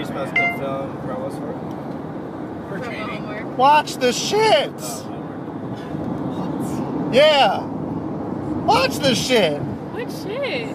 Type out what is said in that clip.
You're supposed to film pro sport. For cheating. Watch the shit. Oh, yeah. Watch the shit. What shit?